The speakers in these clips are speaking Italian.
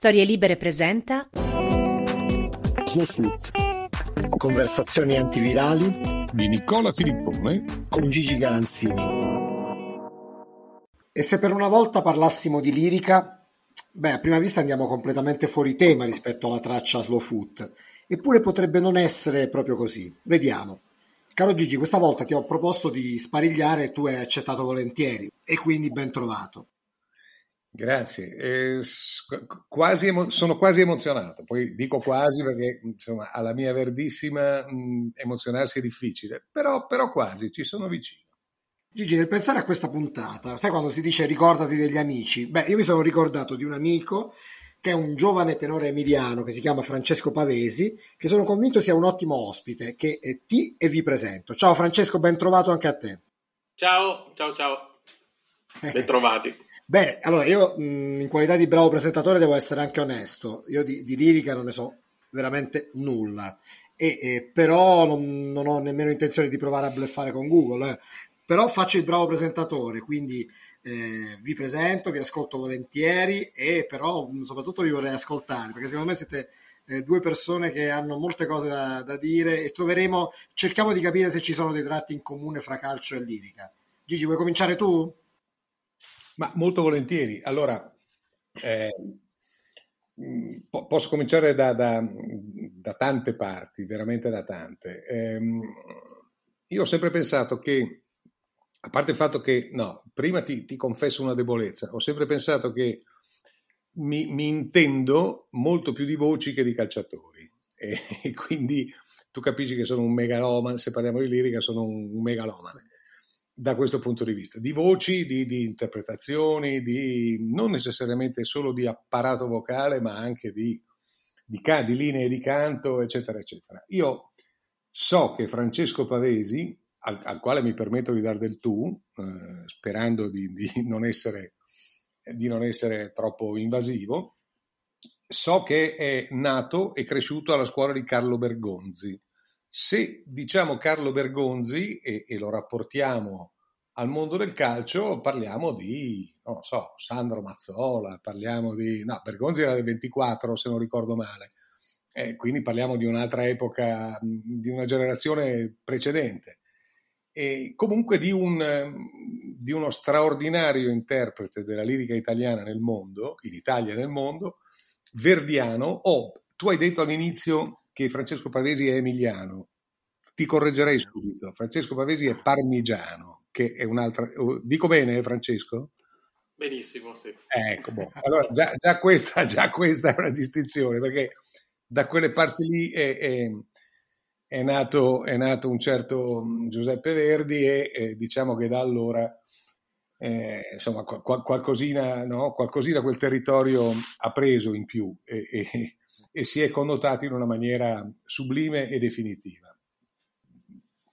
Storie Libere presenta Slow Food. Conversazioni antivirali di Nicola Filippone con Gigi Galanzini. E se per una volta parlassimo di lirica, beh, a prima vista andiamo completamente fuori tema rispetto alla traccia Slow Foot. Eppure potrebbe non essere proprio così. Vediamo. Caro Gigi, questa volta ti ho proposto di sparigliare e tu hai accettato volentieri, e quindi ben trovato. Grazie, eh, quasi emo- sono quasi emozionato, poi dico quasi perché insomma alla mia verdissima mh, emozionarsi è difficile, però, però quasi, ci sono vicino. Gigi, nel pensare a questa puntata, sai quando si dice ricordati degli amici? Beh, io mi sono ricordato di un amico che è un giovane tenore emiliano che si chiama Francesco Pavesi, che sono convinto sia un ottimo ospite, che ti e vi presento. Ciao Francesco, ben trovato anche a te. Ciao, ciao, ciao. Ben trovati. Bene, allora io mh, in qualità di bravo presentatore devo essere anche onesto, io di, di lirica non ne so veramente nulla, e, e però non, non, ho nemmeno intenzione di provare a bleffare con Google, eh. però faccio il bravo presentatore, quindi eh, vi presento, vi ascolto volentieri e però mh, soprattutto vi vorrei ascoltare, perché secondo me siete eh, due persone che hanno molte cose da, da dire e troveremo, cerchiamo di capire se ci sono dei tratti in comune fra calcio e lirica. Gigi, vuoi cominciare tu? Ma molto volentieri. Allora, eh, po- posso cominciare da, da, da, tante parti, veramente da tante. Eh, io ho sempre pensato che, a parte il fatto che, no, prima ti, ti confesso una debolezza, ho sempre pensato che mi, mi, intendo molto più di voci che di calciatori. E, e quindi tu capisci che sono un megalomane, se parliamo di lirica, sono un megalomane da questo punto di vista, di voci, di, di, interpretazioni, di, non necessariamente solo di apparato vocale, ma anche di, di, di linee di canto, eccetera, eccetera. Io so che Francesco Pavesi, al, al quale mi permetto di dare del tu, eh, sperando di, non essere, di non essere troppo invasivo, so che è nato e cresciuto alla scuola di Carlo Bergonzi, se diciamo Carlo Bergonzi e, e, lo rapportiamo al mondo del calcio, parliamo di, non so, Sandro Mazzola, parliamo di... no, Bergonzi era del 24 se non ricordo male, eh, quindi parliamo di un'altra epoca, di una generazione precedente. E comunque di, un, di uno straordinario interprete della lirica italiana nel mondo, in Italia e nel mondo, verdiano, oh, tu hai detto all'inizio che Francesco Pavesi è emiliano. Ti correggerei subito. Francesco Pavesi è parmigiano, che è un'altra. Dico bene, Francesco? Benissimo, sì. Ecco, boh. allora già, già, questa, già, questa, è una distinzione, perché da quelle parti lì è, è, è, nato, è nato, un certo Giuseppe Verdi e, e diciamo che da allora eh, insomma qual, qualcosina, no? qualcosina quel territorio ha preso in più e, e, e si è connotato in una maniera sublime e definitiva.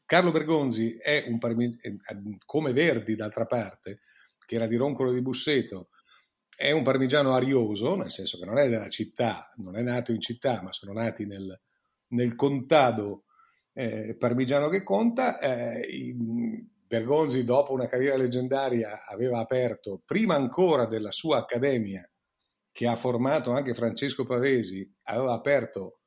Carlo Bergonzi è un come Verdi d'altra parte, che era di Roncolo di Busseto, è un parmigiano arioso, nel senso che non è della città, non è nato in città, ma sono nati nel, nel contado eh, parmigiano che conta. Eh, Bergonzi, dopo una carriera leggendaria, aveva aperto, prima ancora della sua accademia, che ha formato anche Francesco Pavesi, aveva aperto,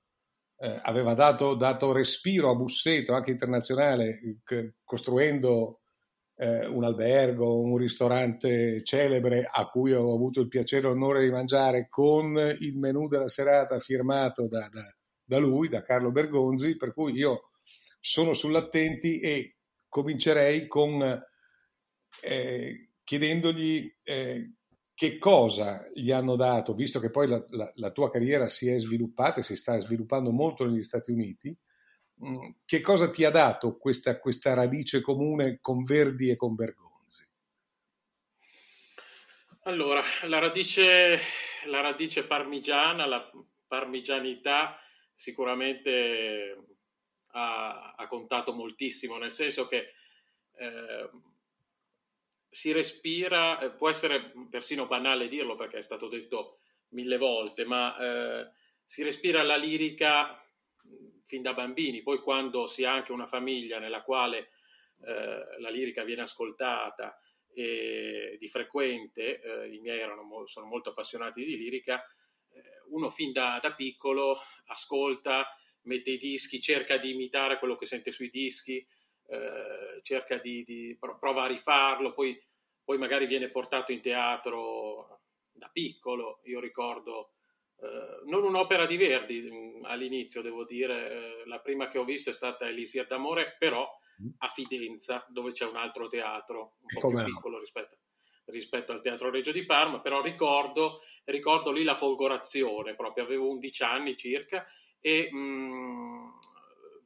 eh, aveva dato, dato, respiro a Busseto, anche internazionale, c- costruendo eh, un albergo, un ristorante celebre a cui ho avuto il piacere e l'onore di mangiare con il menù della serata firmato da, da, da lui, da Carlo Bergonzi, per cui io sono sull'attenti e comincerei con eh, chiedendogli eh, che cosa gli hanno dato, visto che poi la, la, la, tua carriera si è sviluppata e si sta sviluppando molto negli Stati Uniti, mm, che cosa ti ha dato questa, questa, radice comune con Verdi e con Bergonzi? Allora, la radice, la radice parmigiana, la parmigianità sicuramente ha, ha contato moltissimo, nel senso che eh, si respira, eh, può essere persino banale dirlo perché è stato detto mille volte, ma eh, si respira la lirica fin da bambini, poi quando si ha anche una famiglia nella quale eh, la lirica viene ascoltata e di frequente, eh, i miei erano, sono molto appassionati di lirica, eh, uno fin da, da, piccolo ascolta, mette i dischi, cerca di imitare quello che sente sui dischi, eh, cerca di, di, prova a rifarlo, poi, poi magari viene portato in teatro da piccolo, io ricordo Uh, non un'opera di Verdi mm, all'inizio, devo dire, uh, la prima che ho visto è stata Elisir d'amore, però mm. a Fidenza, dove c'è un altro teatro, un po' più no? piccolo rispetto, rispetto, al Teatro Reggio di Parma, però ricordo, ricordo lì la folgorazione, proprio avevo 11 anni circa, e mh, mm,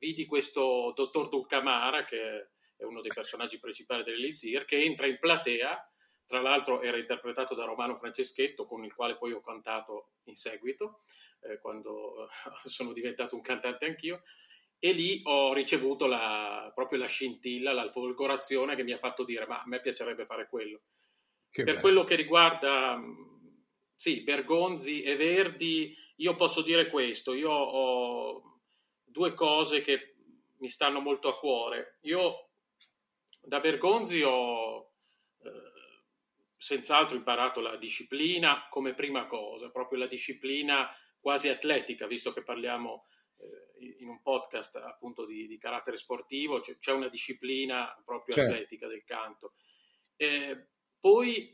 vidi questo dottor Dulcamara, che è uno dei personaggi principali dell'Elisir, che entra in platea tra l'altro era interpretato da Romano Franceschetto, con il quale poi ho cantato in seguito, eh, quando sono diventato un cantante anch'io, e lì ho ricevuto la, proprio la scintilla, la folgorazione che mi ha fatto dire ma a me piacerebbe fare quello. Che per bello. quello che riguarda, sì, Bergonzi e Verdi, io posso dire questo, io ho due cose che mi stanno molto a cuore. Io da Bergonzi ho... Eh, senz'altro imparato la disciplina come prima cosa, proprio la disciplina quasi atletica, visto che parliamo eh, in un podcast appunto di, di carattere sportivo, c'è, c'è, una disciplina proprio certo. atletica del canto. Eh, poi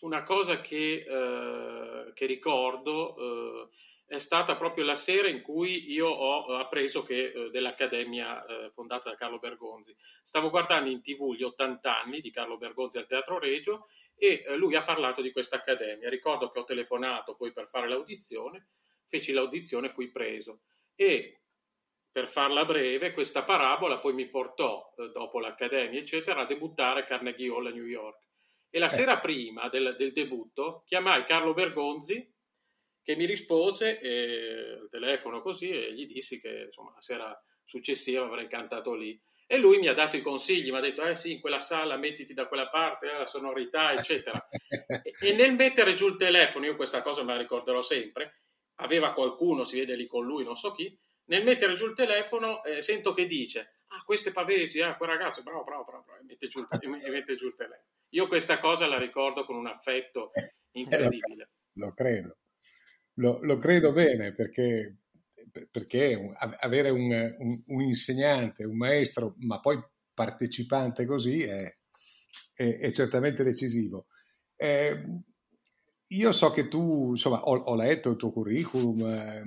una cosa che, eh, che ricordo eh, è stata proprio la sera in cui io ho appreso che, eh, dell'Accademia eh, fondata da Carlo Bergonzi. Stavo guardando in tv gli 80 anni di Carlo Bergonzi al Teatro Regio e eh, lui ha parlato di questa accademia. Ricordo che ho telefonato poi per fare l'audizione, feci l'audizione e fui preso. E per farla breve, questa parabola poi mi portò, dopo l'Accademia, eccetera, a debuttare a Carnegie Hall a New York. E la sera prima del, del debutto chiamai Carlo Bergonzi che mi rispose eh, al telefono così e gli dissi che insomma, la sera successiva avrei cantato lì. E lui mi ha dato i consigli, mi ha detto, eh sì, in quella sala mettiti da quella parte, eh, la sonorità, eccetera. e, e, nel mettere giù il telefono, io questa cosa me la ricorderò sempre, aveva qualcuno, si vede lì con lui, non so chi, nel mettere giù il telefono eh, sento che dice, ah, questo è Pavesi, ah, quel ragazzo, bravo, bravo, bravo, bravo, e mette giù, e mette giù il telefono. Io questa cosa la ricordo con un affetto eh, incredibile. Lo credo lo, lo credo bene perché, perché avere un, un, un, insegnante, un maestro, ma poi partecipante così è, è, è certamente decisivo. Eh, io so che tu, insomma, ho, ho letto il tuo curriculum, eh,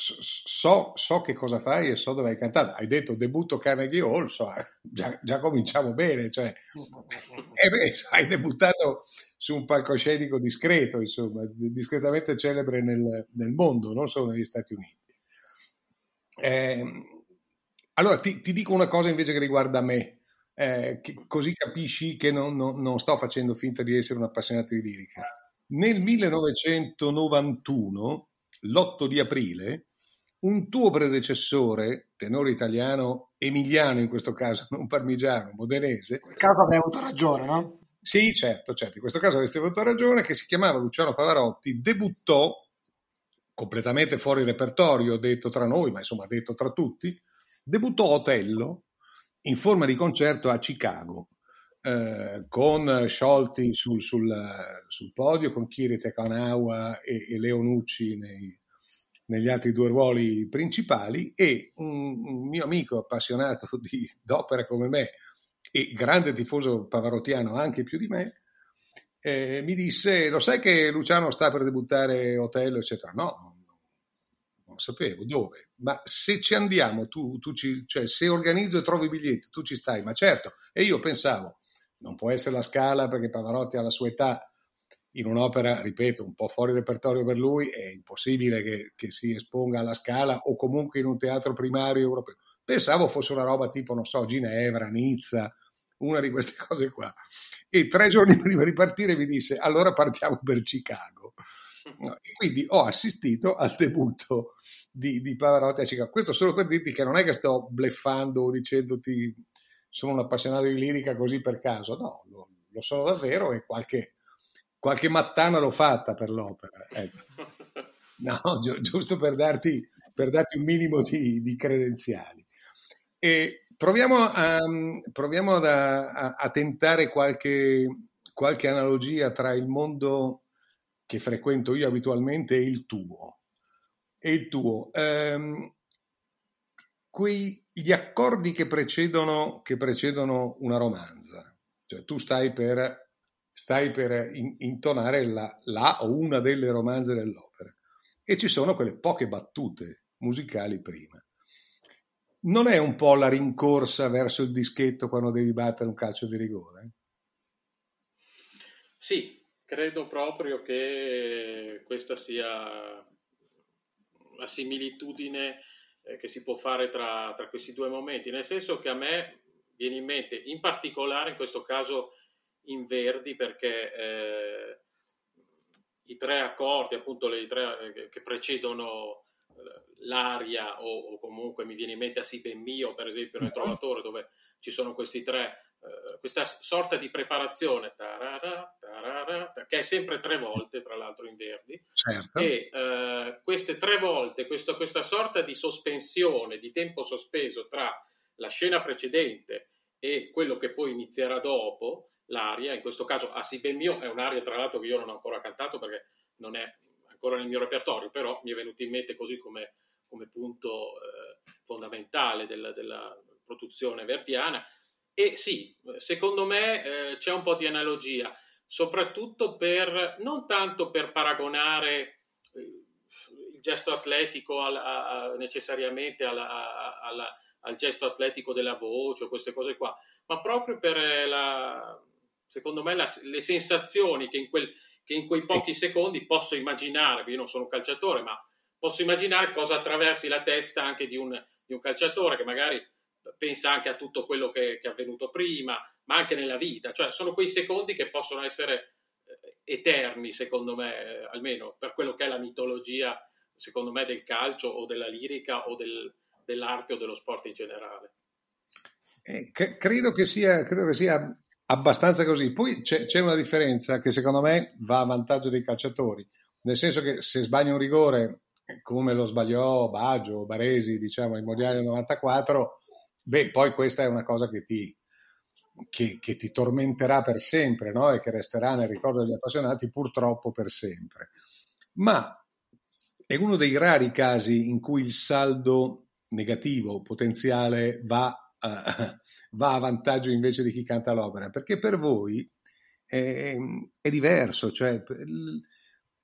so, so, che cosa fai e so dove hai cantato. Hai detto debutto Carnegie Hall, so, già, già, cominciamo bene, cioè, eh beh, hai debuttato su un palcoscenico discreto, insomma, discretamente celebre nel, nel mondo, non solo negli Stati Uniti. Eh, allora ti, ti, dico una cosa invece che riguarda me, eh, che così capisci che non, non, non sto facendo finta di essere un appassionato di lirica. Nel 1991, l'8 di aprile, un tuo predecessore, tenore italiano, emiliano in questo caso, non parmigiano, modenese. In quel caso avrei avuto ragione, no? Sì, certo, certo, in questo caso avresti avuto ragione, che si chiamava Luciano Pavarotti, debuttò completamente fuori repertorio, detto tra noi, ma insomma detto tra tutti, debuttò Otello in forma di concerto a Chicago, eh, con Sciolti sul, sul, sul, podio, con Kirite Kanawa e, e Leonucci nei, negli altri due ruoli principali e un, un mio amico appassionato di, d'opera come me e grande tifoso pavarottiano anche più di me, eh, mi disse, lo sai che Luciano sta per debuttare Otello, eccetera? No, non, sapevo. Dove, ma se ci andiamo, tu, tu ci, cioè se organizzo e trovo i biglietti, tu ci stai, ma certo, e io pensavo, non può essere la scala perché Pavarotti ha la sua età, in un'opera, ripeto, un po' fuori repertorio per lui, è impossibile che, che, si esponga alla scala o comunque in un teatro primario europeo. Pensavo fosse una roba tipo, non so, Ginevra, Nizza, una di queste cose qua. e tre giorni prima di partire mi disse allora partiamo per Chicago. No, quindi ho assistito al debutto di, di Pavarotti a Chicago. Questo solo per dirti che non è che sto bleffando o dicendoti sono un appassionato di lirica così per caso, no, lo, lo sono davvero e qualche, qualche mattana l'ho fatta per l'opera. Ecco. No, gi- giusto per darti, per darti, un minimo di, di credenziali. E proviamo a, proviamo a, a, a tentare qualche, qualche analogia tra il mondo che frequento io abitualmente e il tuo. E il tuo. Um, quei, gli accordi che precedono, che precedono una romanza, cioè tu stai per, stai per in, intonare la, la o una delle romanze dell'opera e ci sono quelle poche battute musicali prima. Non è un po' la rincorsa verso il dischetto quando devi battere un calcio di rigore? Sì, credo proprio che questa sia la similitudine eh, che si può fare tra, tra, questi due momenti, nel senso che a me viene in mente, in particolare in questo caso in Verdi, perché eh, i tre accordi, appunto le tre eh, che precedono eh, l'aria o, o, comunque mi viene in mente a Si ben mio, per esempio nel mm-hmm. Trovatore, dove ci sono questi tre Uh, questa sorta di preparazione tarara, tarara, che è sempre tre volte, tra l'altro in Verdi, certo. e uh, queste tre volte, questo, questa sorta di sospensione, di tempo sospeso tra la scena precedente e quello che poi inizierà dopo, l'aria, in questo caso a Si ben mio, è un'aria tra l'altro che io non ho ancora cantato perché non è ancora nel mio repertorio, però mi è venuto in mente così come, come punto uh, fondamentale della, della produzione verdiana. E sì, secondo me eh, c'è un po' di analogia, soprattutto per, non tanto per paragonare eh, il gesto atletico al, a, necessariamente alla, alla, al gesto atletico della voce o queste cose qua, ma proprio per eh, la, secondo me la, le sensazioni che in, quel, che in quei pochi secondi posso immaginare, io non sono un calciatore, ma posso immaginare cosa attraversi la testa anche di un, di un calciatore che magari pensa anche a tutto quello che, che, è avvenuto prima, ma anche nella vita, cioè sono quei secondi che possono essere eh, eterni, secondo me, almeno per quello che è la mitologia, secondo me, del calcio o della lirica o del, dell'arte o dello sport in generale. Eh, credo, che sia, credo, che sia, abbastanza così. Poi c'è, c'è, una differenza che secondo me va a vantaggio dei calciatori, nel senso che se sbagli un rigore, come lo sbagliò Baggio o Baresi, diciamo, ai Mondiali 94, beh, poi questa è una cosa che ti, che, che ti tormenterà per sempre no? e che resterà nel ricordo degli appassionati purtroppo per sempre. Ma è uno dei rari casi in cui il saldo negativo potenziale va, va a vantaggio invece di chi canta l'opera, perché per voi è, è diverso, cioè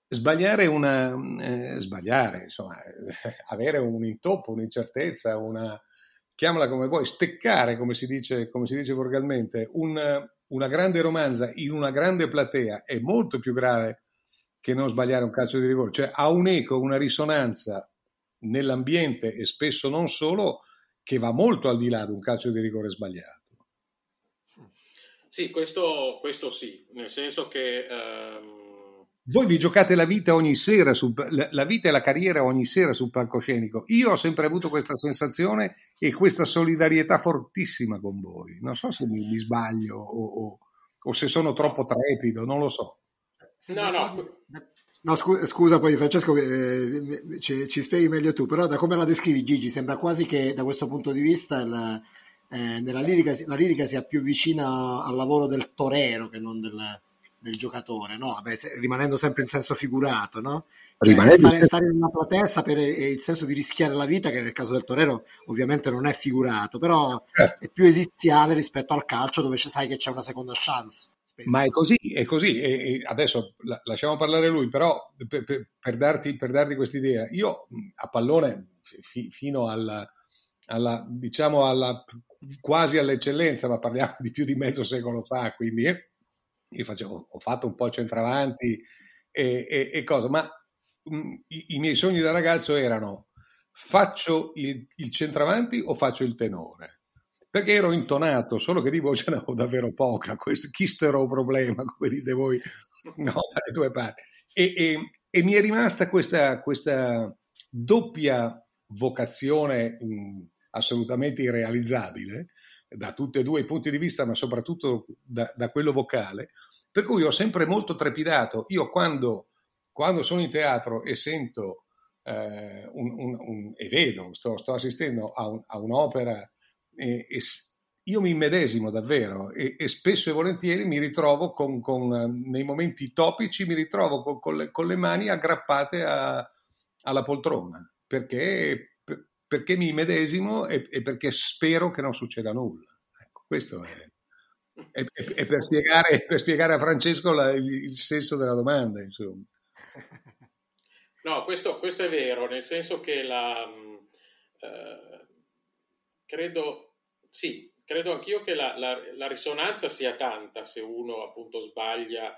sbagliare una eh, sbagliare, insomma, avere un intoppo, un'incertezza, una, chiamala come vuoi, steccare, come si dice, come si dice volgarmente, un, una grande romanza in una grande platea è molto più grave che non sbagliare un calcio di rigore, cioè ha un eco, una risonanza nell'ambiente e spesso non solo, che va molto al di là di un calcio di rigore sbagliato. Sì, questo, questo sì, nel senso che ehm voi vi giocate la vita ogni sera, sul, la vita e la carriera ogni sera sul palcoscenico. Io ho sempre avuto questa sensazione e questa solidarietà fortissima con voi. Non so se mi, mi sbaglio o, o, o, se sono troppo trepido, non lo so. No, no. No, scusa, scusa, poi Francesco, eh, ci, ci, spieghi meglio tu, però da come la descrivi Gigi sembra quasi che da questo punto di vista il, eh, nella lirica, la lirica sia più vicina al lavoro del torero che non del, del giocatore, no? Vabbè, se, rimanendo sempre in senso figurato, no? Cioè, stare, stare, in una platea sapere il senso di rischiare la vita, che nel caso del Torero ovviamente non è figurato, però certo. è più esiziale rispetto al calcio dove sai che c'è una seconda chance. Spesso. Ma è così, è così. E, adesso la, lasciamo parlare lui, però per, per, per darti, per darti quest'idea, io a pallone fi, fino alla, alla, diciamo alla, quasi all'eccellenza, ma parliamo di più di mezzo secolo fa, quindi eh, io facevo, ho fatto un po' centravanti e, e, e cosa, ma mh, i, i, miei sogni da ragazzo erano faccio il, il centravanti o faccio il tenore? Perché ero intonato, solo che di voce ne avevo davvero poca, questo chistero problema, come dite voi, no, dalle tue parti. E, e, e mi è rimasta questa, questa doppia vocazione mh, assolutamente irrealizzabile, da tutti e due i punti di vista, ma soprattutto da, da quello vocale, per cui ho sempre molto trepidato. Io quando, quando sono in teatro e sento eh, un, un, un, e vedo, sto, sto assistendo a, a un'opera e, e, io mi immedesimo davvero e, e, spesso e volentieri mi ritrovo con, con, nei momenti topici, mi ritrovo con, con, le, con le, mani aggrappate a, alla poltrona perché perché mi medesimo e, e, perché spero che non succeda nulla. Ecco, questo è, è, è per, spiegare, per, spiegare, a Francesco la, il, il, senso della domanda, insomma. No, questo, questo, è vero, nel senso che la, eh, credo, sì, credo anch'io che la, la, la, risonanza sia tanta se uno appunto sbaglia,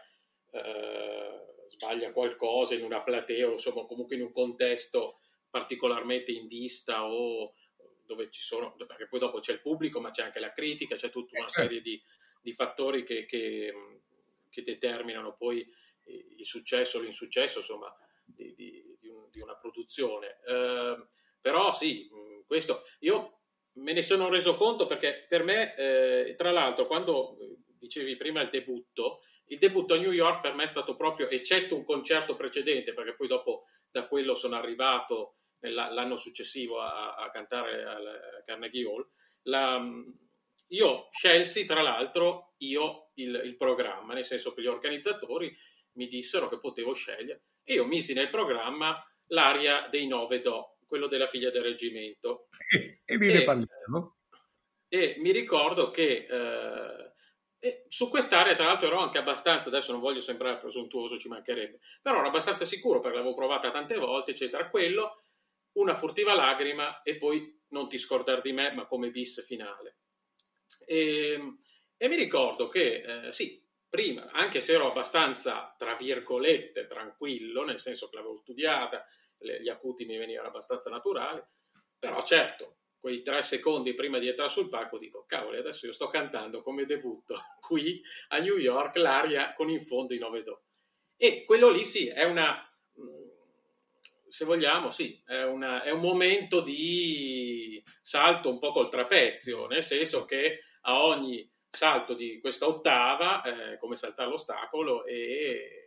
eh, sbaglia qualcosa in una platea o insomma comunque in un contesto particolarmente in vista o dove ci sono, perché poi dopo c'è il pubblico, ma c'è anche la critica, c'è tutta una certo. serie di, di fattori che, che, che, determinano poi il successo o l'insuccesso, insomma, di, di, di, un, una produzione. Eh, però sì, questo io me ne sono reso conto perché per me, eh, tra l'altro, quando dicevi prima il debutto, il debutto a New York per me è stato proprio, eccetto un concerto precedente, perché poi dopo da quello sono arrivato l'anno successivo a, a cantare al Carnegie Hall. La, io scelsi, tra l'altro, io il, il, programma, nel senso che gli organizzatori mi dissero che potevo scegliere e io misi nel programma l'aria dei nove do, quello della figlia del reggimento. E, e ne parliamo. E mi ricordo che eh, su quest'area, tra l'altro, ero anche abbastanza, adesso non voglio sembrare presuntuoso, ci mancherebbe, però ero abbastanza sicuro perché l'avevo provata tante volte, eccetera. Quello una furtiva lagrima e poi non ti scordare di me, ma come bis finale. E, ehm, e mi ricordo che, eh, sì, prima, anche se ero abbastanza, tra virgolette, tranquillo, nel senso che l'avevo studiata, le, gli acuti mi venivano abbastanza naturali, però certo, quei tre secondi prima di entrare sul palco dico, cavoli, adesso io sto cantando come debutto qui a New York l'aria con in fondo i nove do. E quello lì sì, è una se vogliamo, sì, è, una, è, un momento di salto un po' col trapezio, nel senso che a ogni salto di questa ottava, eh, come saltare l'ostacolo e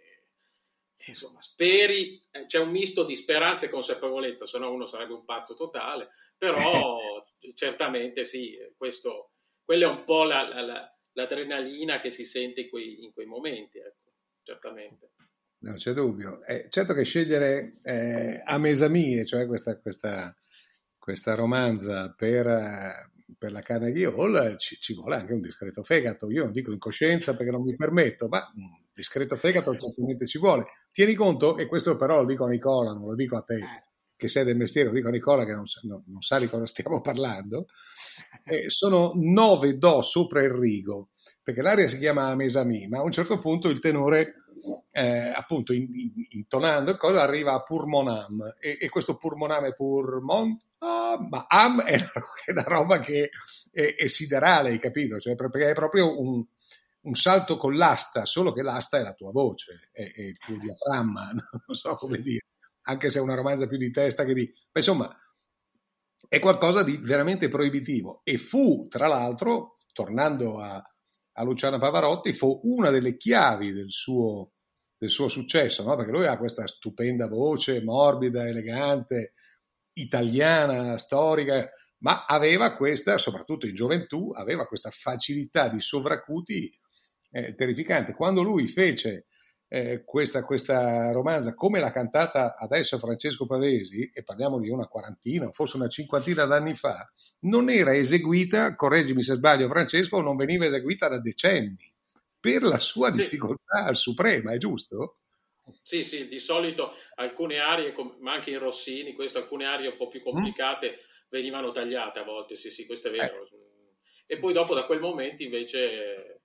insomma, speri, eh, c'è un misto di speranza e consapevolezza, se no uno sarebbe un pazzo totale, però certamente sì, questo, quella è un po' la, la, l'adrenalina che si sente in quei, in quei momenti, ecco, certamente. Non c'è dubbio. Eh, certo che scegliere eh, a mesamie, cioè questa, questa, questa romanza per, per, la Carnegie Hall, ci, ci, vuole anche un discreto fegato. Io non dico in coscienza perché non mi permetto, ma un discreto fegato certamente ci vuole. Tieni conto, e questo però lo dico a Nicola, non lo dico a te, che sei del mestiere, lo dico a Nicola che non, non, non sa di cosa stiamo parlando, eh, sono nove do sopra il rigo, perché l'aria si chiama Amesami, ma a un certo punto il tenore eh, appunto in, in, intonando cosa arriva a Purmonam e, e questo Purmonam è Purmon ah, ma Am è, è una roba che è, è, siderale hai capito? Cioè perché è proprio un, un, salto con l'asta solo che l'asta è la tua voce è, è il tuo diaframma non so come dire anche se è una romanza più di testa che di ma insomma è qualcosa di veramente proibitivo e fu tra l'altro tornando a a Luciano Pavarotti fu una delle chiavi del suo, del suo successo, no? perché lui ha questa stupenda voce, morbida, elegante, italiana, storica, ma aveva questa, soprattutto in gioventù, aveva questa facilità di sovracuti eh, terrificante. Quando lui fece eh, questa, questa, romanza come l'ha cantata adesso Francesco Pavesi, e parliamo di una quarantina, forse una cinquantina d'anni fa, non era eseguita, correggimi se sbaglio Francesco, non veniva eseguita da decenni, per la sua difficoltà sì. suprema, è giusto? Sì, sì, di solito alcune aree, ma anche in Rossini, questo, alcune aree un po' più complicate mm. venivano tagliate a volte, sì, sì, questo è vero. Eh. E poi dopo da quel momento invece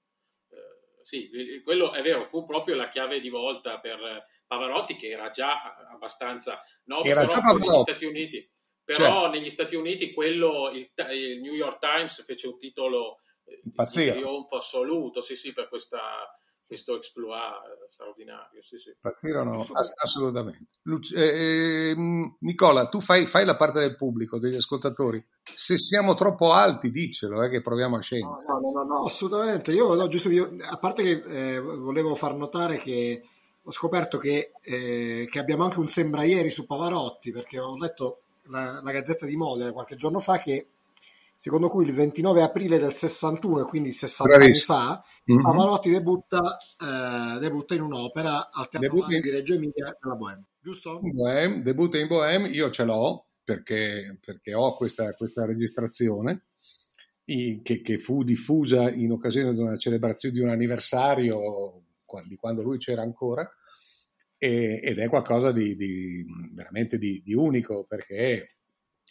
sì, quello è vero, fu proprio la chiave di volta per Pavarotti che era già abbastanza noto era già negli Stati Uniti. Però certo. negli Stati Uniti quello, il, il, New York Times fece un titolo eh, di trionfo assoluto, sì sì, per questa questo exploit eh, straordinario. Sì, sì. Partirono assolutamente. Luci- eh, ehm, Nicola, tu fai, fai, la parte del pubblico, degli ascoltatori. Se siamo troppo alti, diccelo, eh, che proviamo a scendere. No, no, no, no assolutamente. Io, no, giusto, io, a parte che eh, volevo far notare che ho scoperto che, eh, che, abbiamo anche un sembraieri su Pavarotti, perché ho letto la, la Gazzetta di Modena qualche giorno fa che secondo cui il 29 aprile del 61, quindi 60 Bravissimo. anni fa, mm-hmm. Pavarotti debutta, eh, debutta, in un'opera al Teatro in... di Reggio Emilia alla Bohème, giusto? Bohème, debutta in Bohème, io ce l'ho perché, perché ho questa, questa registrazione che, che, fu diffusa in occasione di una celebrazione di un anniversario di quando lui c'era ancora e, ed è qualcosa di, di veramente di, di unico perché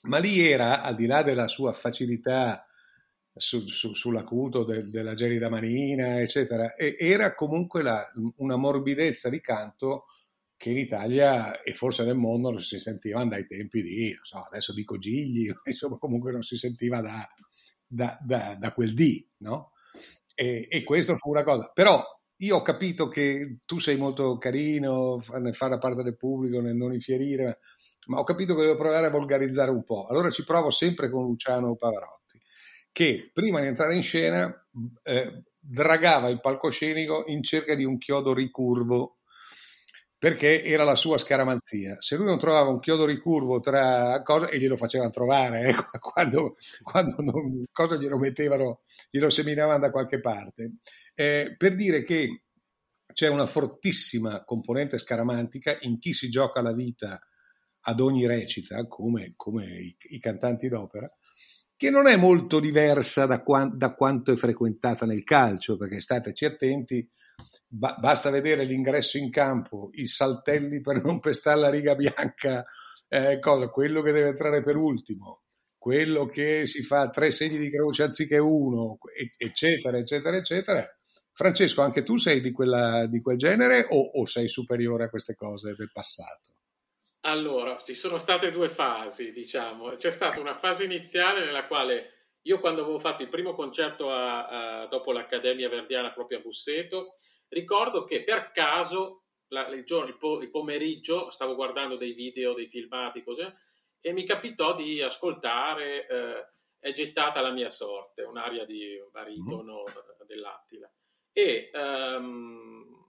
ma lì era, al di là della sua facilità su, su, sull'acuto del, della gelida manina, eccetera, era comunque la, una morbidezza di canto che in Italia e forse nel mondo non si sentiva dai tempi di, so, adesso dico Gigli, insomma comunque non si sentiva da, da, da, da quel D, no? E, e questo fu una cosa. Però io ho capito che tu sei molto carino nel fare parte del pubblico, nel non infierire, ma ho capito che devo provare a volgarizzare un po'. Allora ci provo sempre con Luciano Pavarotti, che prima di entrare in scena eh, dragava il palcoscenico in cerca di un chiodo ricurvo, perché era la sua scaramanzia. Se lui non trovava un chiodo ricurvo tra cose, e glielo facevano trovare, eh, quando, quando non, cosa glielo mettevano, glielo seminavano da qualche parte. Eh, per dire che c'è una fortissima componente scaramantica in chi si gioca la vita ad ogni recita, come, come i, i, cantanti d'opera, che non è molto diversa da, qua, da, quanto è frequentata nel calcio, perché stateci attenti, ba, basta vedere l'ingresso in campo, i saltelli per non pestare la riga bianca, eh, cosa, quello che deve entrare per ultimo, quello che si fa tre segni di croce anziché uno, eccetera, eccetera, eccetera. Francesco, anche tu sei di, quella, di quel genere o, o sei superiore a queste cose del passato? Allora, ci sono state due fasi, diciamo. C'è stata una fase iniziale nella quale io quando avevo fatto il primo concerto a, a, dopo l'Accademia Verdiana proprio a Busseto, ricordo che per caso la, il, giorno, il, po, il, pomeriggio stavo guardando dei video, dei filmati, così, e mi capitò di ascoltare eh, È gettata la mia sorte, un'aria di baritono mm-hmm. dell'Attila. E, um,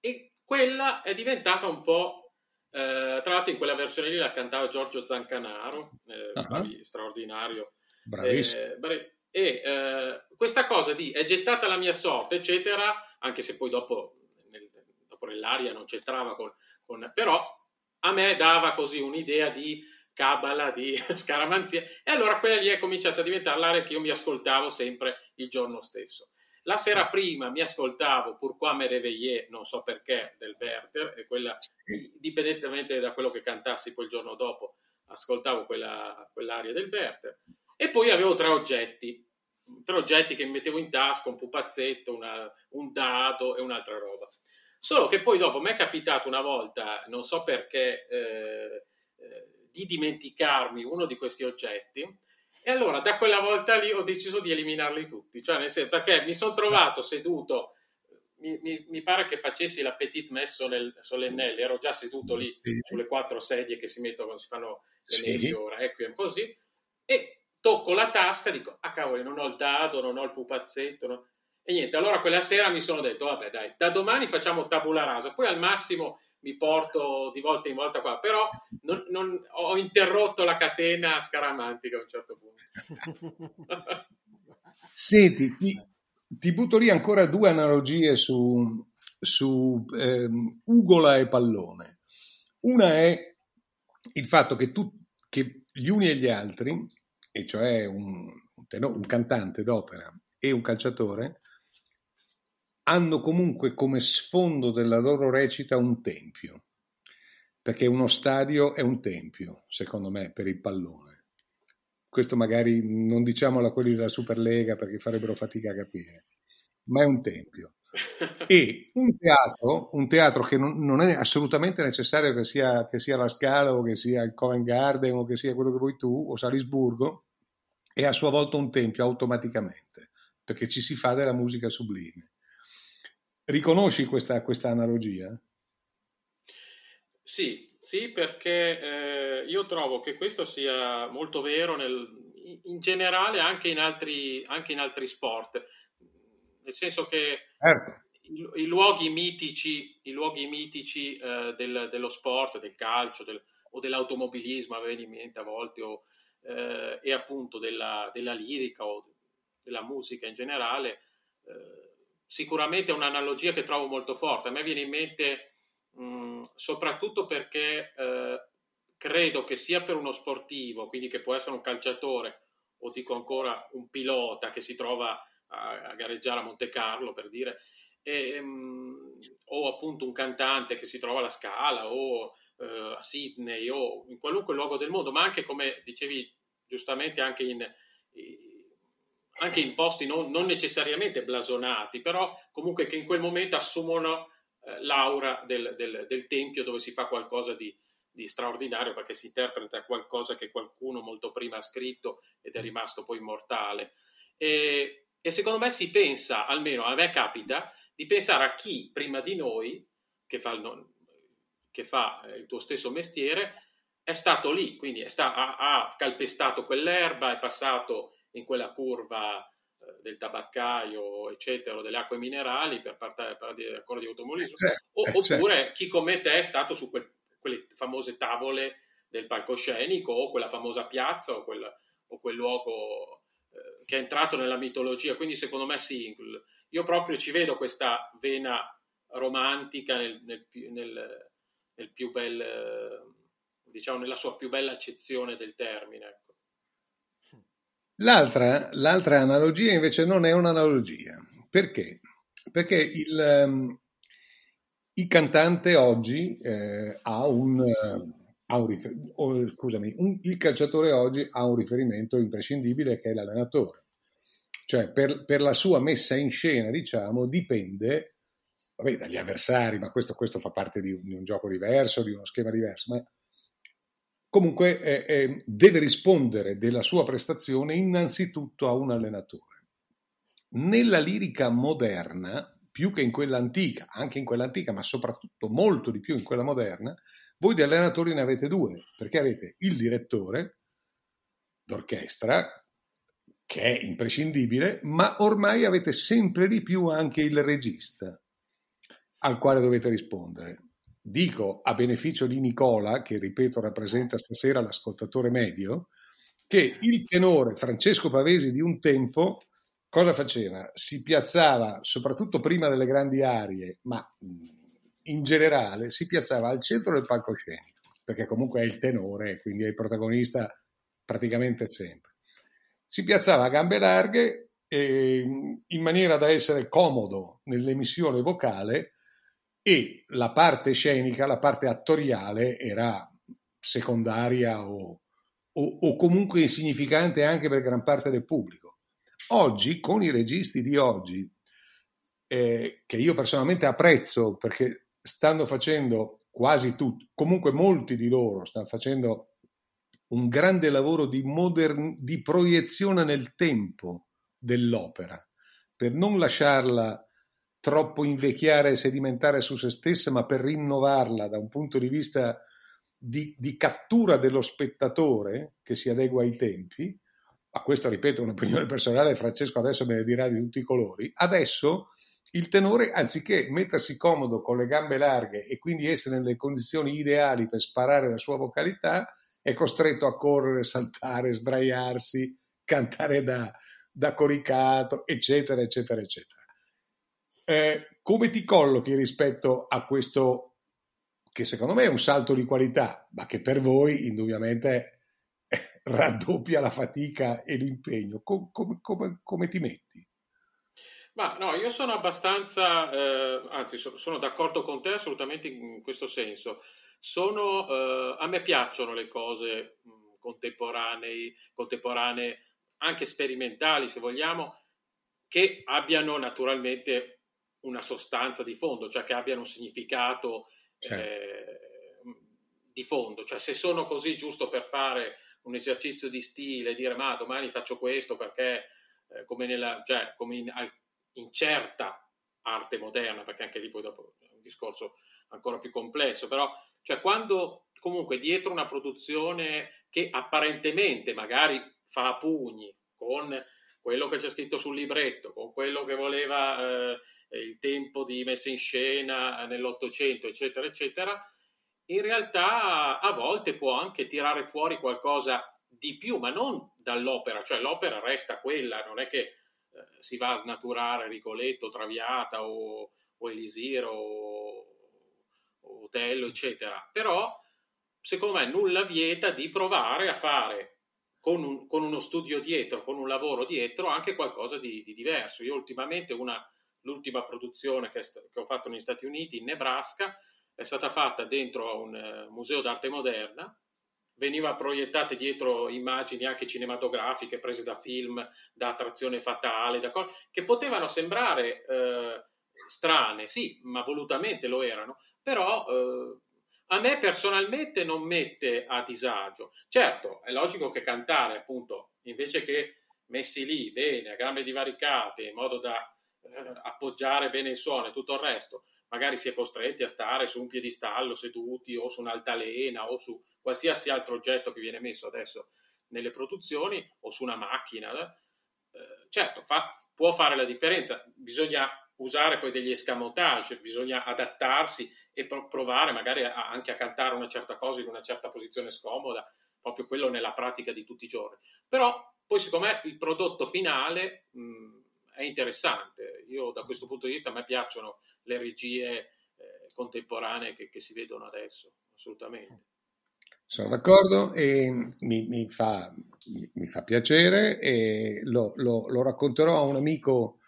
e quella è diventata un po' Eh, tra l'altro in quella versione lì la cantava Giorgio Zancanaro, eh, uh-huh. straordinario. Bravissimo. Eh, e eh, questa cosa di è gettata la mia sorte, eccetera, anche se poi dopo, nel, dopo nell'aria non c'entrava con, con... però a me dava così un'idea di cabala, di scaramanzia, e allora quella lì è cominciata a diventare l'area che io mi ascoltavo sempre il giorno stesso. La sera prima mi ascoltavo Pourquoi me réveillé, non so perché, del Werther, e quella, indipendentemente da quello che cantassi quel giorno dopo, ascoltavo quella, quell'aria del Werther. E poi avevo tre oggetti, tre oggetti che mi mettevo in tasca, un pupazzetto, una, un dado e un'altra roba. Solo che poi dopo mi è capitato una volta, non so perché, eh, eh, di dimenticarmi uno di questi oggetti e allora da quella volta lì ho deciso di eliminarli tutti, cioè nel senso, perché mi sono trovato seduto, mi, mi, mi, pare che facessi la petite messe nel solennelli, ero già seduto lì sì. sulle quattro sedie che si mettono si fanno le sì. messe ora, ecco, così, e tocco la tasca, dico, ah cavolo, non ho il dado, non ho il pupazzetto, no? e niente, allora quella sera mi sono detto, vabbè dai, da domani facciamo tabula rasa, poi al massimo mi porto di volta in volta qua, però non, non, ho interrotto la catena scaramantica a un certo punto. Senti, ti, ti, butto lì ancora due analogie su, su ehm, Ugola e Pallone. Una è il fatto che, tu, che gli uni e gli altri, e cioè un, un cantante d'opera e un calciatore, hanno comunque come sfondo della loro recita un tempio, perché uno stadio è un tempio, secondo me, per il pallone. Questo magari non diciamolo a quelli della Superlega perché farebbero fatica a capire. ma è un tempio. E un teatro, un teatro che non, non, è assolutamente necessario che sia, che sia la Scala o che sia il Covent Garden o che sia quello che vuoi tu o Salisburgo, è a sua volta un tempio automaticamente, perché ci si fa della musica sublime. Riconosci questa, questa analogia? Sì, sì, perché eh, io trovo che questo sia molto vero nel, in generale anche in, altri, anche in altri sport, nel senso che certo. i, i, luoghi mitici, i luoghi mitici eh, del, dello sport, del calcio del, o dell'automobilismo, aveva in mente a volte, o, eh, e appunto della, della, lirica o della musica in generale, eh, sicuramente è un'analogia che trovo molto forte. A me viene in mente mh, soprattutto perché eh, credo che sia per uno sportivo, quindi che può essere un calciatore o dico ancora un pilota che si trova a, a gareggiare a Monte Carlo per dire, e, um, o appunto un cantante che si trova alla Scala o uh, a Sydney o in qualunque luogo del mondo, ma anche come dicevi giustamente anche in, anche in posti non, non, necessariamente blasonati, però comunque che in quel momento assumono eh, l'aura del, del, del, tempio dove si fa qualcosa di, di, straordinario perché si interpreta qualcosa che qualcuno molto prima ha scritto ed è rimasto poi immortale. E, e secondo me si pensa, almeno a me capita, di pensare a chi prima di noi, che fa il, che fa il tuo stesso mestiere, è stato lì, quindi sta, ha, ha, calpestato quell'erba, è passato in quella curva eh, del tabaccaio, eccetera, o delle acque minerali per parlare ancora di automobilismo, eh, o, eh, oppure chi come te è stato su quel, quelle famose tavole del palcoscenico o quella famosa piazza o quel, o quel luogo eh, che è entrato nella mitologia. Quindi secondo me sì, io proprio ci vedo questa vena romantica nel, nel, nel, nel più bel diciamo nella sua più bella accezione del termine. L'altra, l'altra, analogia invece non è un'analogia. Perché? Perché il, um, il cantante oggi eh, ha un... Ha un rifer- oh, scusami, un, il calciatore oggi ha un riferimento imprescindibile che è l'allenatore. Cioè, per, per la sua messa in scena, diciamo, dipende vabbè, dagli avversari, ma questo, questo fa parte di un, di un, gioco diverso, di uno schema diverso, ma comunque eh, eh, deve rispondere della sua prestazione innanzitutto a un allenatore. Nella lirica moderna, più che in quella antica, anche in quella antica, ma soprattutto molto di più in quella moderna, voi di allenatori ne avete due, perché avete il direttore d'orchestra, che è imprescindibile, ma ormai avete sempre di più anche il regista al quale dovete rispondere dico a beneficio di Nicola, che ripeto rappresenta stasera l'ascoltatore medio, che il tenore Francesco Pavesi di un tempo cosa faceva? Si piazzava, soprattutto prima delle grandi arie, ma in generale si piazzava al centro del palcoscenico, perché comunque è il tenore, quindi è il protagonista praticamente sempre. Si piazzava a gambe larghe in maniera da essere comodo nell'emissione vocale e la parte scenica, la parte attoriale era secondaria o, o, o, comunque insignificante anche per gran parte del pubblico. Oggi, con i registi di oggi, eh, che io personalmente apprezzo perché stanno facendo quasi tutti, comunque molti di loro stanno facendo un grande lavoro di, modern, di proiezione nel tempo dell'opera, per non lasciarla troppo invecchiare e sedimentare su se stessa, ma per rinnovarla da un punto di vista di, di cattura dello spettatore che si adegua ai tempi, ma questo ripeto è un'opinione personale, Francesco adesso me ne dirà di tutti i colori, adesso il tenore anziché mettersi comodo con le gambe larghe e quindi essere nelle condizioni ideali per sparare la sua vocalità, è costretto a correre, saltare, sdraiarsi, cantare da, da coricato, eccetera, eccetera, eccetera. Eh, come ti collochi rispetto a questo che secondo me è un salto di qualità, ma che per voi indubbiamente raddoppia la fatica e l'impegno? Com- com- com- come ti metti? Ma no, io sono abbastanza, eh, anzi so, sono d'accordo con te assolutamente in questo senso. Sono, eh, a me piacciono le cose contemporanee, contemporanee, anche sperimentali se vogliamo, che abbiano naturalmente una sostanza di fondo, cioè che abbiano un significato certo. eh, di fondo, cioè se sono così giusto per fare un esercizio di stile, dire ma domani faccio questo perché eh, come, nella, cioè, come in, in, certa arte moderna, perché anche lì poi dopo è un discorso ancora più complesso, però cioè quando comunque dietro una produzione che apparentemente magari fa a pugni con quello che c'è scritto sul libretto, con quello che voleva eh, il tempo di messa in scena nell'Ottocento, eccetera, eccetera, in realtà a volte può anche tirare fuori qualcosa di più, ma non dall'opera, cioè l'opera resta quella, non è che eh, si va a snaturare Ricoletto, Traviata o, o Elisir o, o Otello, eccetera. Però, secondo me, nulla vieta di provare a fare con, un, con uno studio dietro, con un lavoro dietro, anche qualcosa di, di diverso. Io ultimamente una, l'ultima produzione che, che, ho fatto negli Stati Uniti, in Nebraska, è stata fatta dentro a un uh, museo d'arte moderna veniva proiettate dietro immagini anche cinematografiche prese da film, da attrazione fatale, da cose che potevano sembrare eh, strane, sì, ma volutamente lo erano, però eh, a me personalmente non mette a disagio. Certo, è logico che cantare, appunto, invece che messi lì bene, a gambe divaricate, in modo da appoggiare bene il suono e tutto il resto, magari si è costretti a stare su un piedistallo seduti o su un'altalena o su qualsiasi altro oggetto che viene messo adesso nelle produzioni o su una macchina. Eh, certo, fa, può fare la differenza, bisogna usare poi degli escamotage, bisogna adattarsi e provare magari a, anche a cantare una certa cosa in una certa posizione scomoda, proprio quello nella pratica di tutti i giorni. Però poi secondo me il prodotto finale mh, è interessante. Io da questo punto di vista a me piacciono le regie eh, contemporanee che, che, si vedono adesso, assolutamente. Sono d'accordo e mi, mi, fa, mi fa, piacere e lo, lo, lo, racconterò a un amico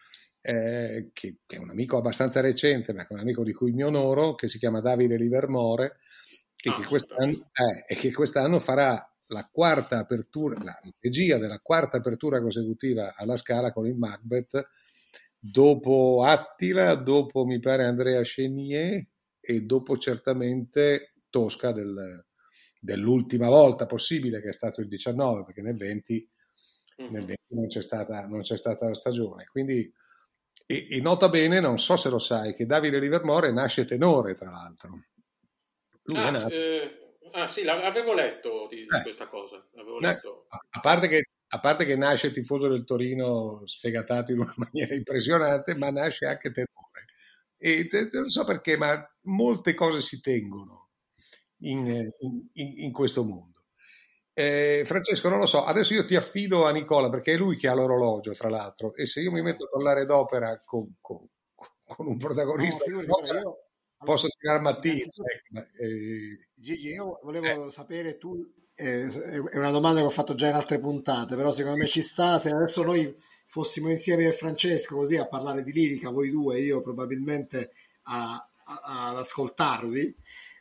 eh, che, che, è un amico abbastanza recente, ma che è un amico di cui mi onoro, che si chiama Davide Livermore e, ah, che, quest'anno, eh, e che quest'anno farà la quarta apertura, la regia della quarta apertura consecutiva alla Scala con il Macbeth dopo Attila, dopo mi pare Andrea Chenier e dopo certamente Tosca del, dell'ultima volta possibile che è stato il 19 perché nel 20, mm-hmm. nel 20 non, c'è stata, non, c'è stata, la stagione quindi e, e, nota bene non so se lo sai che Davide Livermore nasce tenore tra l'altro lui ah, è nato eh, ah sì l'avevo letto di, di eh. questa cosa letto. a parte che a parte che nasce tifoso del Torino sfegatato in una maniera impressionante, ma nasce anche tenore. E non so perché, ma molte cose si tengono in, in, in questo mondo. Eh, Francesco, non lo so, adesso io ti affido a Nicola perché è lui che ha l'orologio, tra l'altro, e se io mi metto a parlare d'opera con, con, con un protagonista, no, posso tirare mattina. Ecco, eh, Gigi, io volevo eh. sapere tu è una domanda che ho fatto già in altre puntate, però secondo me ci sta. Se adesso noi fossimo insieme a Francesco così a parlare di lirica, voi due, io probabilmente a, a, ad ascoltarvi,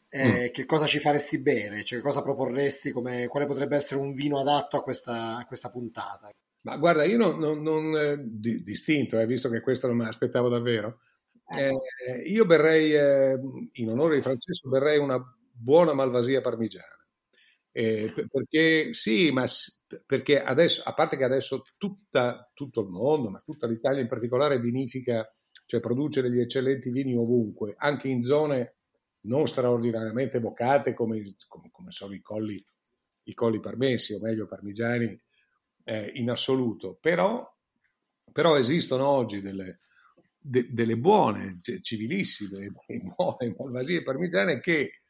eh, mm. che cosa ci faresti bere? Cioè, cosa proporresti? Come, quale potrebbe essere un vino adatto a questa, a questa puntata? Ma guarda, io non, non, non eh, di, distinto, eh, visto che questo non me l'aspettavo davvero. Eh, io berrei, eh, in onore di Francesco, berrei una buona malvasia parmigiana. Eh, perché sì, ma perché adesso, a parte che adesso tutta, tutto il mondo, ma tutta l'Italia in particolare vinifica, cioè produce degli eccellenti vini ovunque, anche in zone non straordinariamente vocate come, come, come sono i colli, i colli parmessi, o meglio parmigiani eh, in assoluto. Però, però esistono oggi delle, de, delle buone, cioè, civilissime, buone malvasie parmigiane che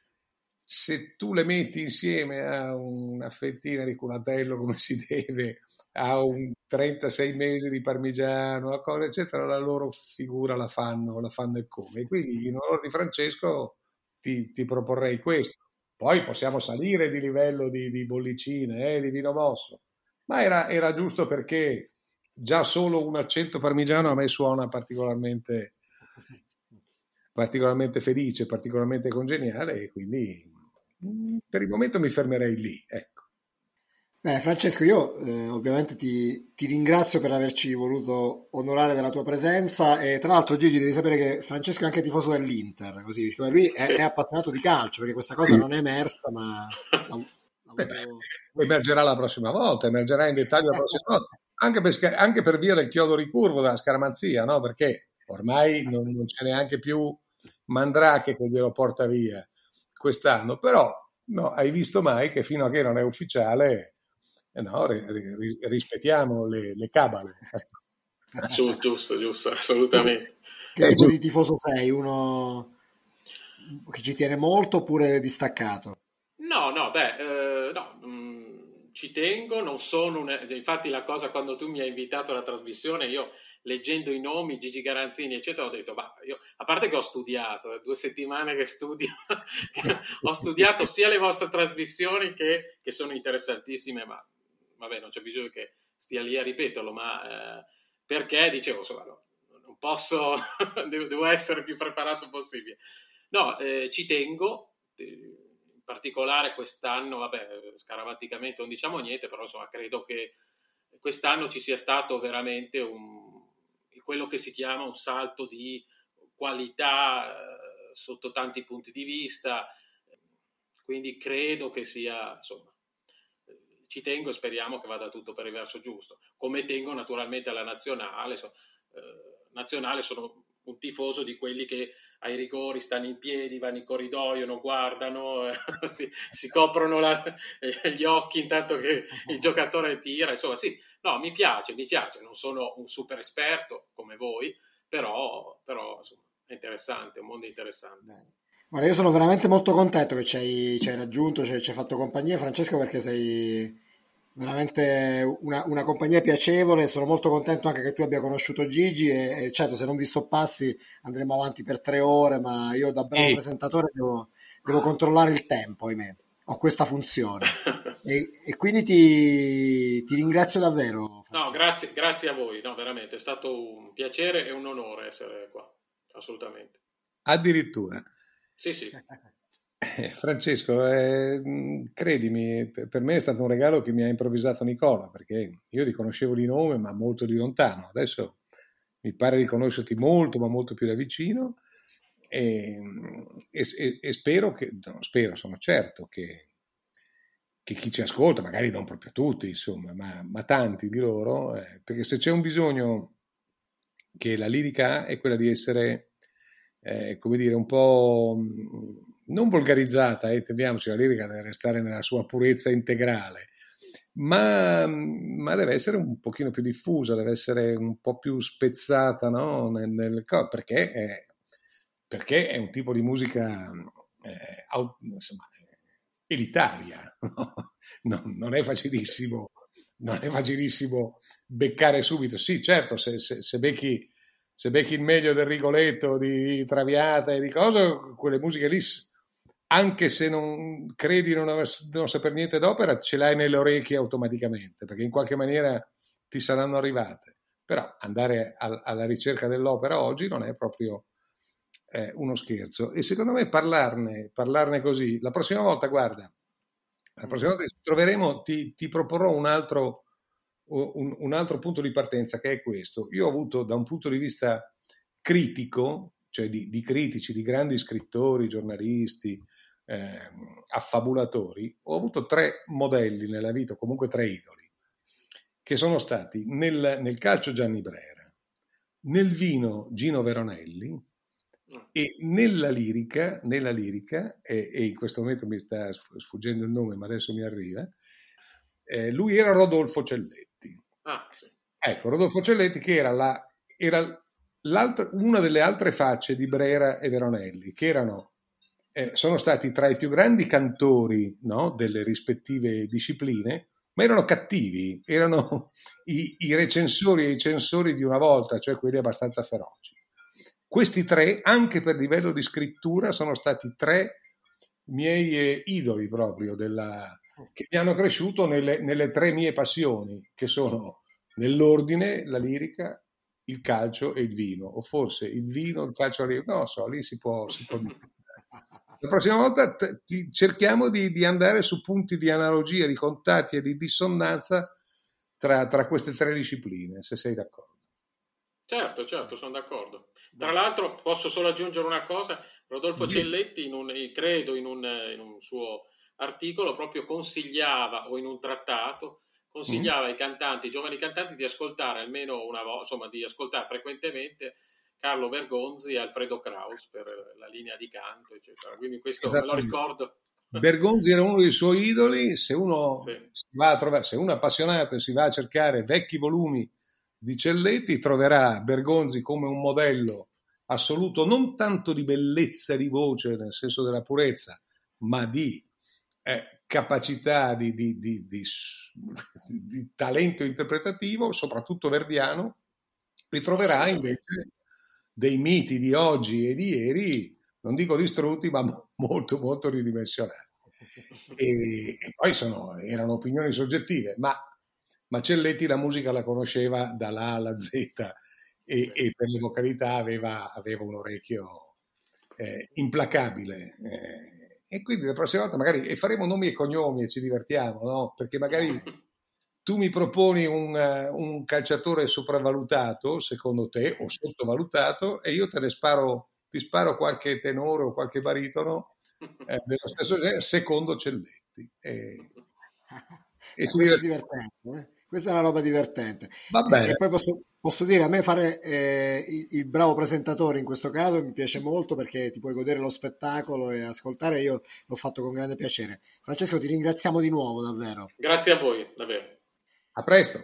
se tu le metti insieme a una fettina di culatello come si deve, a un 36 mesi di parmigiano, a cose eccetera, la loro figura la fanno, la fanno e come. Quindi in onore di Francesco ti, ti proporrei questo. Poi possiamo salire di livello di, di bollicine, eh, di vino mosso, ma era, era giusto perché già solo un accento parmigiano a me suona particolarmente, particolarmente felice, particolarmente congeniale e quindi per il momento mi fermerei lì. Ecco. Beh, Francesco, io eh, ovviamente ti, ti, ringrazio per averci voluto onorare della tua presenza e tra l'altro Gigi devi sapere che Francesco è anche tifoso dell'Inter, così, lui è, è appassionato di calcio perché questa cosa non è emersa ma la volevo... emergerà la prossima volta, emergerà in dettaglio la prossima volta, anche per, anche per via del chiodo ricurvo della scaramanzia, no? perché ormai non, non c'è neanche più Mandrache che glielo porta via quest'anno, però no, hai visto mai che fino a che non è ufficiale eh no, rispettiamo le, le cabale. giusto, giusto, assolutamente. Che tipo di tifoso sei? Uno che ci tiene molto oppure distaccato? No, no, beh, eh, no, ci tengo, non sono un... Infatti la cosa quando tu mi hai invitato alla trasmissione, io leggendo i nomi, Gigi Garanzini, eccetera, ho detto, ma io, a parte che ho studiato, due settimane che studio, ho studiato sia le vostre trasmissioni che, che sono interessantissime, ma vabbè, non c'è bisogno che stia lì a ripeterlo, ma eh, perché dicevo, insomma, no, non posso, devo essere più preparato possibile. No, eh, ci tengo, in particolare quest'anno, vabbè, scaramanticamente non diciamo niente, però insomma, credo che quest'anno ci sia stato veramente un, quello che si chiama un salto di qualità eh, sotto tanti punti di vista, quindi credo che sia, insomma, ci tengo e speriamo che vada tutto per il verso giusto. Come tengo naturalmente alla nazionale, so, eh, nazionale sono un tifoso di quelli che ai rigori stanno in piedi, vanno in corridoio, non guardano, eh, si, si, coprono la, eh, gli occhi intanto che il giocatore tira. Insomma, sì, no, mi piace, mi piace. Non sono un super esperto come voi, però, però insomma, è interessante, è un mondo interessante. Guarda, io sono veramente molto contento che ci hai, raggiunto, ci hai fatto compagnia, Francesco, perché sei veramente una, una, compagnia piacevole. Sono molto contento anche che tu abbia conosciuto Gigi. E, e certo, se non vi stoppassi andremo avanti per tre ore, ma io da bravo Ehi. presentatore devo, devo, controllare il tempo, ahimè. Ho questa funzione. e, e, quindi ti, ti, ringrazio davvero. Francesco. No, grazie, grazie a voi, no, veramente. È stato un piacere e un onore essere qua, assolutamente. Addirittura. Sì, sì. Eh, Francesco, eh, credimi, per me è stato un regalo che mi ha improvvisato Nicola, perché io ti conoscevo di nome, ma molto di lontano. Adesso mi pare di conoscerti molto, ma molto più da vicino. E, e, e spero che, no, spero, sono certo che, che, chi ci ascolta, magari non proprio tutti, insomma, ma, ma tanti di loro, eh, perché se c'è un bisogno che la lirica ha è quella di essere eh, come dire, un po' non volgarizzata, eh, intendiamoci, la lirica deve restare nella sua purezza integrale, ma, ma, deve essere un pochino più diffusa, deve essere un po' più spezzata, no? nel, nel, perché, è, perché, è, un tipo di musica eh, insomma, elitaria, no? No, non è facilissimo. Non è facilissimo beccare subito. Sì, certo, se, se, se becchi se becchi il meglio del Rigoletto, di Traviata e di cose, quelle musiche lì, anche se non credi non, aver, non saper niente d'opera, ce l'hai nelle orecchie automaticamente, perché in qualche maniera ti saranno arrivate. Però andare al, alla ricerca dell'opera oggi non è proprio eh, uno scherzo. E secondo me parlarne, parlarne così, la prossima volta, guarda, la prossima volta che ci troveremo ti, ti proporrò un altro un, un, altro punto di partenza che è questo. Io ho avuto da un punto di vista critico, cioè di, di critici, di grandi scrittori, giornalisti, eh, affabulatori, ho avuto tre modelli nella vita, o comunque tre idoli, che sono stati nel, nel calcio Gianni Brera, nel vino Gino Veronelli e nella lirica, nella lirica e, e, in questo momento mi sta sfuggendo il nome, ma adesso mi arriva, eh, lui era Rodolfo Celletti. Ah, sì. Ecco, Rodolfo Celletti che era, la, era una delle altre facce di Brera e Veronelli, che erano, eh, sono stati tra i più grandi cantori no, delle rispettive discipline, ma erano cattivi, erano i, i recensori e i censori di una volta, cioè quelli abbastanza feroci. Questi tre, anche per livello di scrittura, sono stati tre miei eh, idoli proprio della, che mi hanno cresciuto nelle, nelle tre mie passioni, che sono nell'ordine la lirica, il calcio e il vino, o forse il vino, il calcio e la lirica, non so, lì si può, si può dire. La prossima volta t- cerchiamo di, di, andare su punti di analogia, di contatti e di dissonanza tra, tra queste tre discipline, se sei d'accordo. Certo, certo, sono d'accordo. Tra l'altro posso solo aggiungere una cosa, Rodolfo Celletti, in un, credo in un, in un, suo articolo, proprio consigliava, o in un trattato, consigliava mm. ai cantanti, ai giovani cantanti, di ascoltare almeno una volta, insomma, di ascoltare frequentemente Carlo Bergonzi e Alfredo Kraus per la linea di canto, eccetera. Quindi questo me lo ricordo. Bergonzi era uno dei suoi idoli, se uno, sì. va a trovare, se uno è appassionato e si va a cercare vecchi volumi di Celletti, troverà Bergonzi come un modello assoluto, non tanto di bellezza di voce nel senso della purezza, ma di eh, capacità di, di, di, di, talento interpretativo, soprattutto verdiano, e troverà invece dei miti di oggi e di ieri, non dico distrutti, ma molto, molto ridimensionati. E, e poi sono, erano opinioni soggettive, ma Macelletti la musica la conosceva dall'A alla Z e, e per le vocalità aveva, aveva un orecchio eh, implacabile. Eh, e quindi la prossima volta magari faremo nomi e cognomi e ci divertiamo, no? Perché magari tu mi proponi un, un, calciatore sopravvalutato, secondo te, o sottovalutato, e io te ne sparo, ti sparo qualche tenore o qualche baritono eh, dello stesso genere, secondo Celletti. E, e questo è divertente, eh? questa è una roba divertente. Va bene. E poi posso, posso dire, a me fare eh, il, il, bravo presentatore in questo caso mi piace molto perché ti puoi godere lo spettacolo e ascoltare, io l'ho fatto con grande piacere. Francesco, ti ringraziamo di nuovo, davvero. Grazie a voi, davvero. A presto.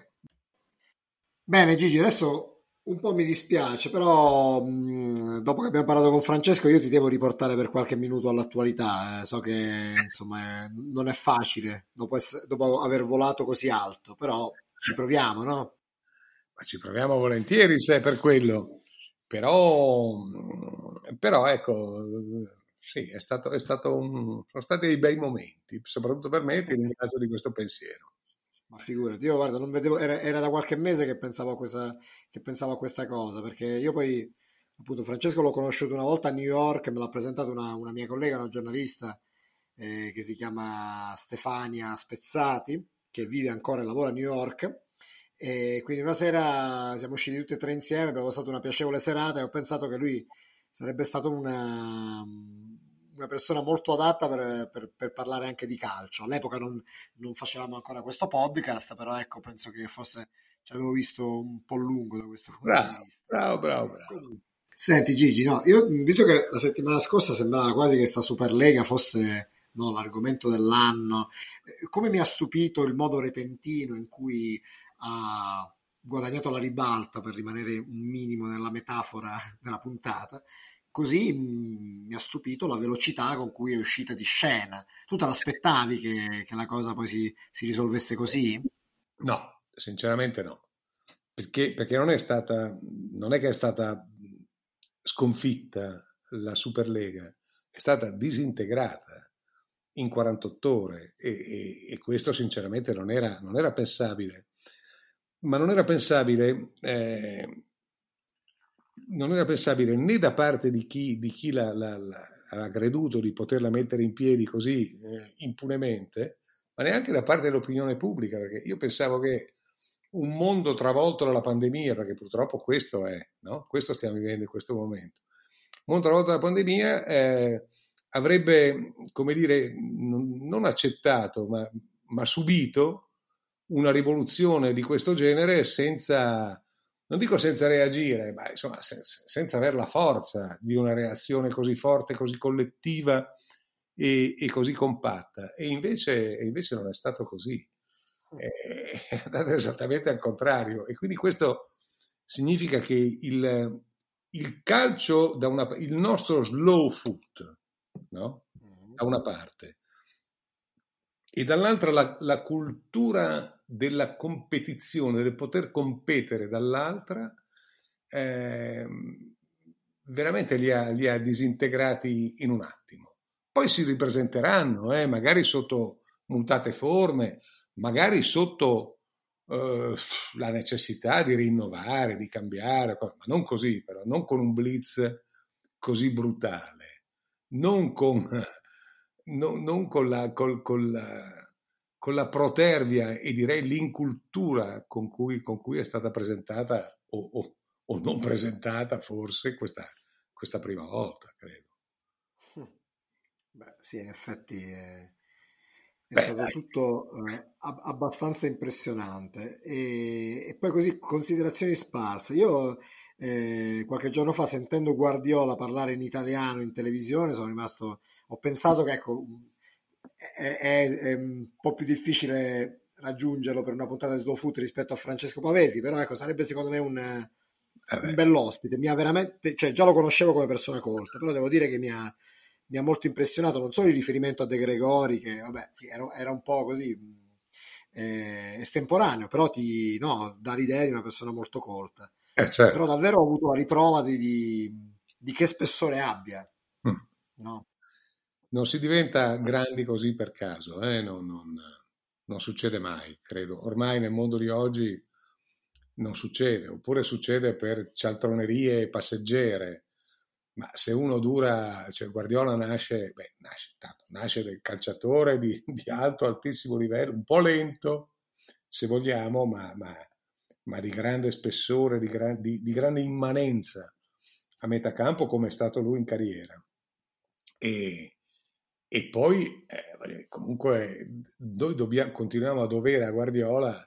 Bene Gigi, adesso un po' mi dispiace, però mh, dopo che abbiamo parlato con Francesco io ti devo riportare per qualche minuto all'attualità. Eh. So che insomma non è facile dopo, essere, dopo, aver volato così alto, però ci proviamo, no? Ma ci proviamo volentieri se è per quello. Però, però ecco, sì, è stato, è stato un, sono stati dei bei momenti, soprattutto per me, ti ringrazio di questo pensiero. Ma figurati, io guarda, non vedevo, era, era da qualche mese che pensavo, a questa, che pensavo a questa cosa, perché io poi, appunto, Francesco l'ho conosciuto una volta a New York, me l'ha presentato una, una mia collega, una giornalista eh, che si chiama Stefania Spezzati, che vive ancora e lavora a New York. E quindi una sera siamo usciti tutti e tre insieme, abbiamo passato una piacevole serata e ho pensato che lui sarebbe stato una, una persona molto adatta per, per, per, parlare anche di calcio. All'epoca non, non, facevamo ancora questo podcast, però ecco, penso che forse ci avevo visto un po' lungo da questo punto bravo, di vista. Bravo, bravo, bravo. Senti Gigi, no, io visto che la settimana scorsa sembrava quasi che sta Superlega fosse no, l'argomento dell'anno, eh, come mi ha stupito il modo repentino in cui ha guadagnato la ribalta per rimanere un minimo nella metafora della puntata, così mh, mi ha stupito la velocità con cui è uscita di scena. Tu te l'aspettavi che, che la cosa poi si, si, risolvesse così? No, sinceramente no. Perché, perché non, è stata, non è che è stata sconfitta la Superlega, è stata disintegrata in 48 ore e, e, e questo sinceramente non era, non era, pensabile. Ma non era pensabile eh, non era pensabile né da parte di chi, di chi la, la, la, aveva creduto di poterla mettere in piedi così eh, impunemente, ma neanche da parte dell'opinione pubblica, perché io pensavo che un mondo travolto dalla pandemia, perché purtroppo questo è, no? questo stiamo vivendo in questo momento, un mondo travolto dalla pandemia eh, avrebbe, come dire, non, non accettato, ma, ma subito una rivoluzione di questo genere senza non dico senza reagire, ma insomma senza, senza avere la forza di una reazione così forte, così collettiva e, e così compatta. E invece, e invece, non è stato così. È andato esattamente al contrario. E quindi questo significa che il, il calcio, da una, il nostro slow foot, no? da una parte, e dall'altra la, la cultura della competizione, del poter competere dall'altra, eh, veramente li ha, li ha, disintegrati in un attimo. Poi si ripresenteranno, eh, magari sotto mutate forme, magari sotto eh, la necessità di rinnovare, di cambiare, ma non così però, non con un blitz così brutale. non con, non, non con, la, col, col la, con, la, protervia e direi l'incultura con cui, con cui è stata presentata o, o, o non presentata forse questa, questa prima volta, credo. Beh, sì, in effetti è, è Beh, stato dai. tutto eh, abbastanza impressionante. E, e, poi così considerazioni sparse. Io eh, qualche giorno fa, sentendo Guardiola parlare in italiano in televisione, sono rimasto. Ho pensato che ecco, è, è, è un po' più difficile raggiungerlo per una puntata di Slow Food rispetto a Francesco Pavesi, però ecco, sarebbe secondo me un, eh un bell'ospite. Mi ha veramente, cioè, già lo conoscevo come persona colta, però devo dire che mi ha mi ha molto impressionato non solo il riferimento a De Gregori, che vabbè, sì, era, era un po' così eh, estemporaneo, però ti no, dà l'idea di una persona molto colta. Eh, certo. Però davvero ho avuto la riprova di, di, di che spessore abbia. Mm. No? Non si diventa grandi così per caso, eh? non, non, non succede mai, credo. Ormai nel mondo di oggi non succede, oppure succede per cialtronerie passeggere ma se uno dura, cioè Guardiola nasce, beh, nasce, tanto, nasce del calciatore di, di, alto, altissimo livello, un po' lento se vogliamo, ma, ma, ma di grande spessore, di, gran, di, di, grande immanenza a metà campo come è stato lui in carriera. E, e poi eh, comunque noi dobbiamo, continuiamo a dovere a Guardiola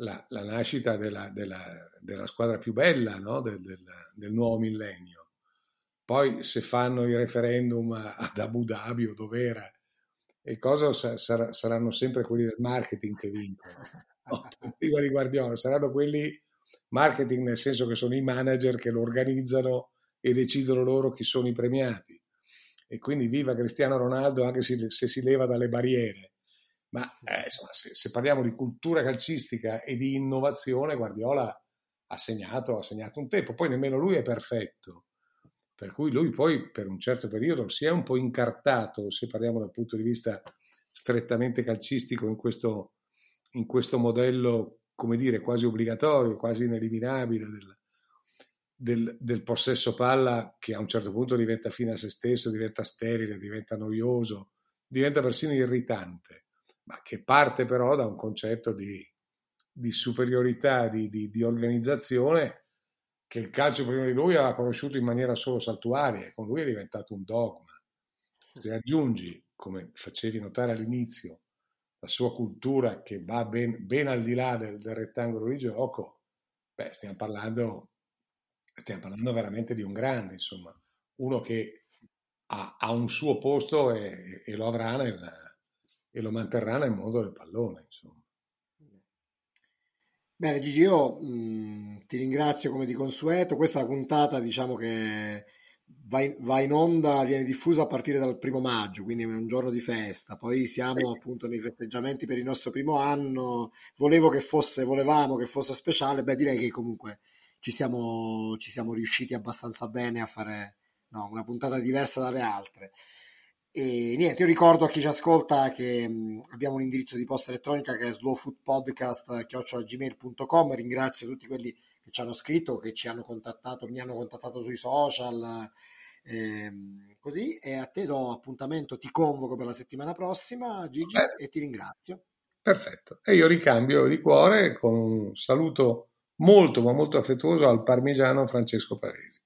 la, la nascita della, della, della, squadra più bella no? del, del, del nuovo millennio poi se fanno i referendum ad Abu Dhabi o dov'era, e cosa sar- saranno sempre quelli del marketing che vincono. No, prima di Guardiola, saranno quelli marketing nel senso che sono i manager che lo organizzano e decidono loro chi sono i premiati. E quindi viva Cristiano Ronaldo anche se, se si leva dalle barriere. Ma eh, insomma, se, se, parliamo di cultura calcistica e di innovazione, Guardiola ha segnato, ha segnato un tempo. Poi nemmeno lui è perfetto per cui lui poi per un certo periodo si è un po' incartato, se parliamo dal punto di vista strettamente calcistico, in questo, in questo modello, come dire, quasi obbligatorio, quasi ineliminabile del, del, del, possesso palla che a un certo punto diventa fine a se stesso, diventa sterile, diventa noioso, diventa persino irritante, ma che parte però da un concetto di, di superiorità, di, di, di organizzazione che il calcio prima di lui aveva conosciuto in maniera solo saltuaria e con lui è diventato un dogma. Se aggiungi, come facevi notare all'inizio, la sua cultura che va ben, ben al di là del, del, rettangolo di gioco, beh, stiamo parlando, stiamo parlando veramente di un grande, insomma, uno che ha, ha un suo posto e, e lo avrà nel, e lo manterrà nel mondo del pallone, insomma. Bene Gigi, io mh, ti ringrazio come di consueto. Questa puntata diciamo che va in, va in, onda, viene diffusa a partire dal primo maggio, quindi è un giorno di festa. Poi siamo appunto nei festeggiamenti per il nostro primo anno. Volevo che fosse, volevamo che fosse speciale. Beh, direi che comunque ci siamo, ci siamo riusciti abbastanza bene a fare no, una puntata diversa dalle altre. E niente, io ricordo a chi ci ascolta che mh, abbiamo un indirizzo di posta elettronica che è slowfoodpodcast.gmail.com. Ringrazio tutti quelli che ci hanno scritto, che ci hanno contattato, mi hanno contattato sui social. Ehm, così e a te do appuntamento, ti convoco per la settimana prossima, Gigi, Beh, e ti ringrazio. Perfetto. E io ricambio di cuore con un saluto molto ma molto affettuoso al parmigiano Francesco Paresi.